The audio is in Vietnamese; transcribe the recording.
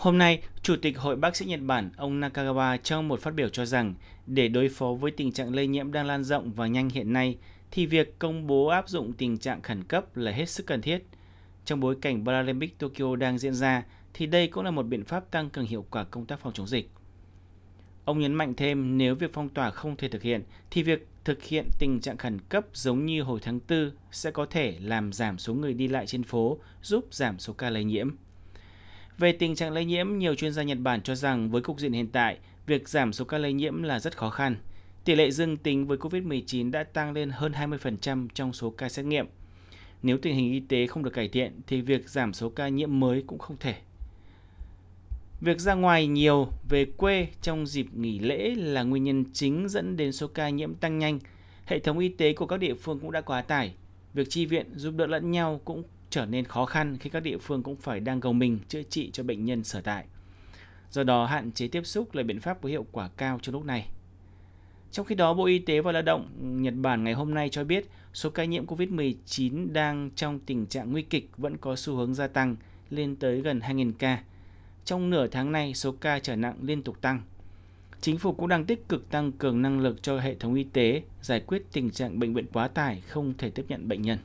Hôm nay, Chủ tịch Hội bác sĩ Nhật Bản ông Nakagawa trong một phát biểu cho rằng để đối phó với tình trạng lây nhiễm đang lan rộng và nhanh hiện nay, thì việc công bố áp dụng tình trạng khẩn cấp là hết sức cần thiết. Trong bối cảnh Paralympic Tokyo đang diễn ra, thì đây cũng là một biện pháp tăng cường hiệu quả công tác phòng chống dịch. Ông nhấn mạnh thêm nếu việc phong tỏa không thể thực hiện, thì việc thực hiện tình trạng khẩn cấp giống như hồi tháng 4 sẽ có thể làm giảm số người đi lại trên phố, giúp giảm số ca lây nhiễm. Về tình trạng lây nhiễm, nhiều chuyên gia Nhật Bản cho rằng với cục diện hiện tại, việc giảm số ca lây nhiễm là rất khó khăn. Tỷ lệ dương tính với COVID-19 đã tăng lên hơn 20% trong số ca xét nghiệm. Nếu tình hình y tế không được cải thiện thì việc giảm số ca nhiễm mới cũng không thể. Việc ra ngoài nhiều về quê trong dịp nghỉ lễ là nguyên nhân chính dẫn đến số ca nhiễm tăng nhanh. Hệ thống y tế của các địa phương cũng đã quá tải. Việc chi viện giúp đỡ lẫn nhau cũng trở nên khó khăn khi các địa phương cũng phải đang gồng mình chữa trị cho bệnh nhân sở tại. Do đó, hạn chế tiếp xúc là biện pháp có hiệu quả cao trong lúc này. Trong khi đó, Bộ Y tế và Lao động Nhật Bản ngày hôm nay cho biết số ca nhiễm COVID-19 đang trong tình trạng nguy kịch vẫn có xu hướng gia tăng lên tới gần 2.000 ca. Trong nửa tháng này, số ca trở nặng liên tục tăng. Chính phủ cũng đang tích cực tăng cường năng lực cho hệ thống y tế giải quyết tình trạng bệnh viện quá tải không thể tiếp nhận bệnh nhân.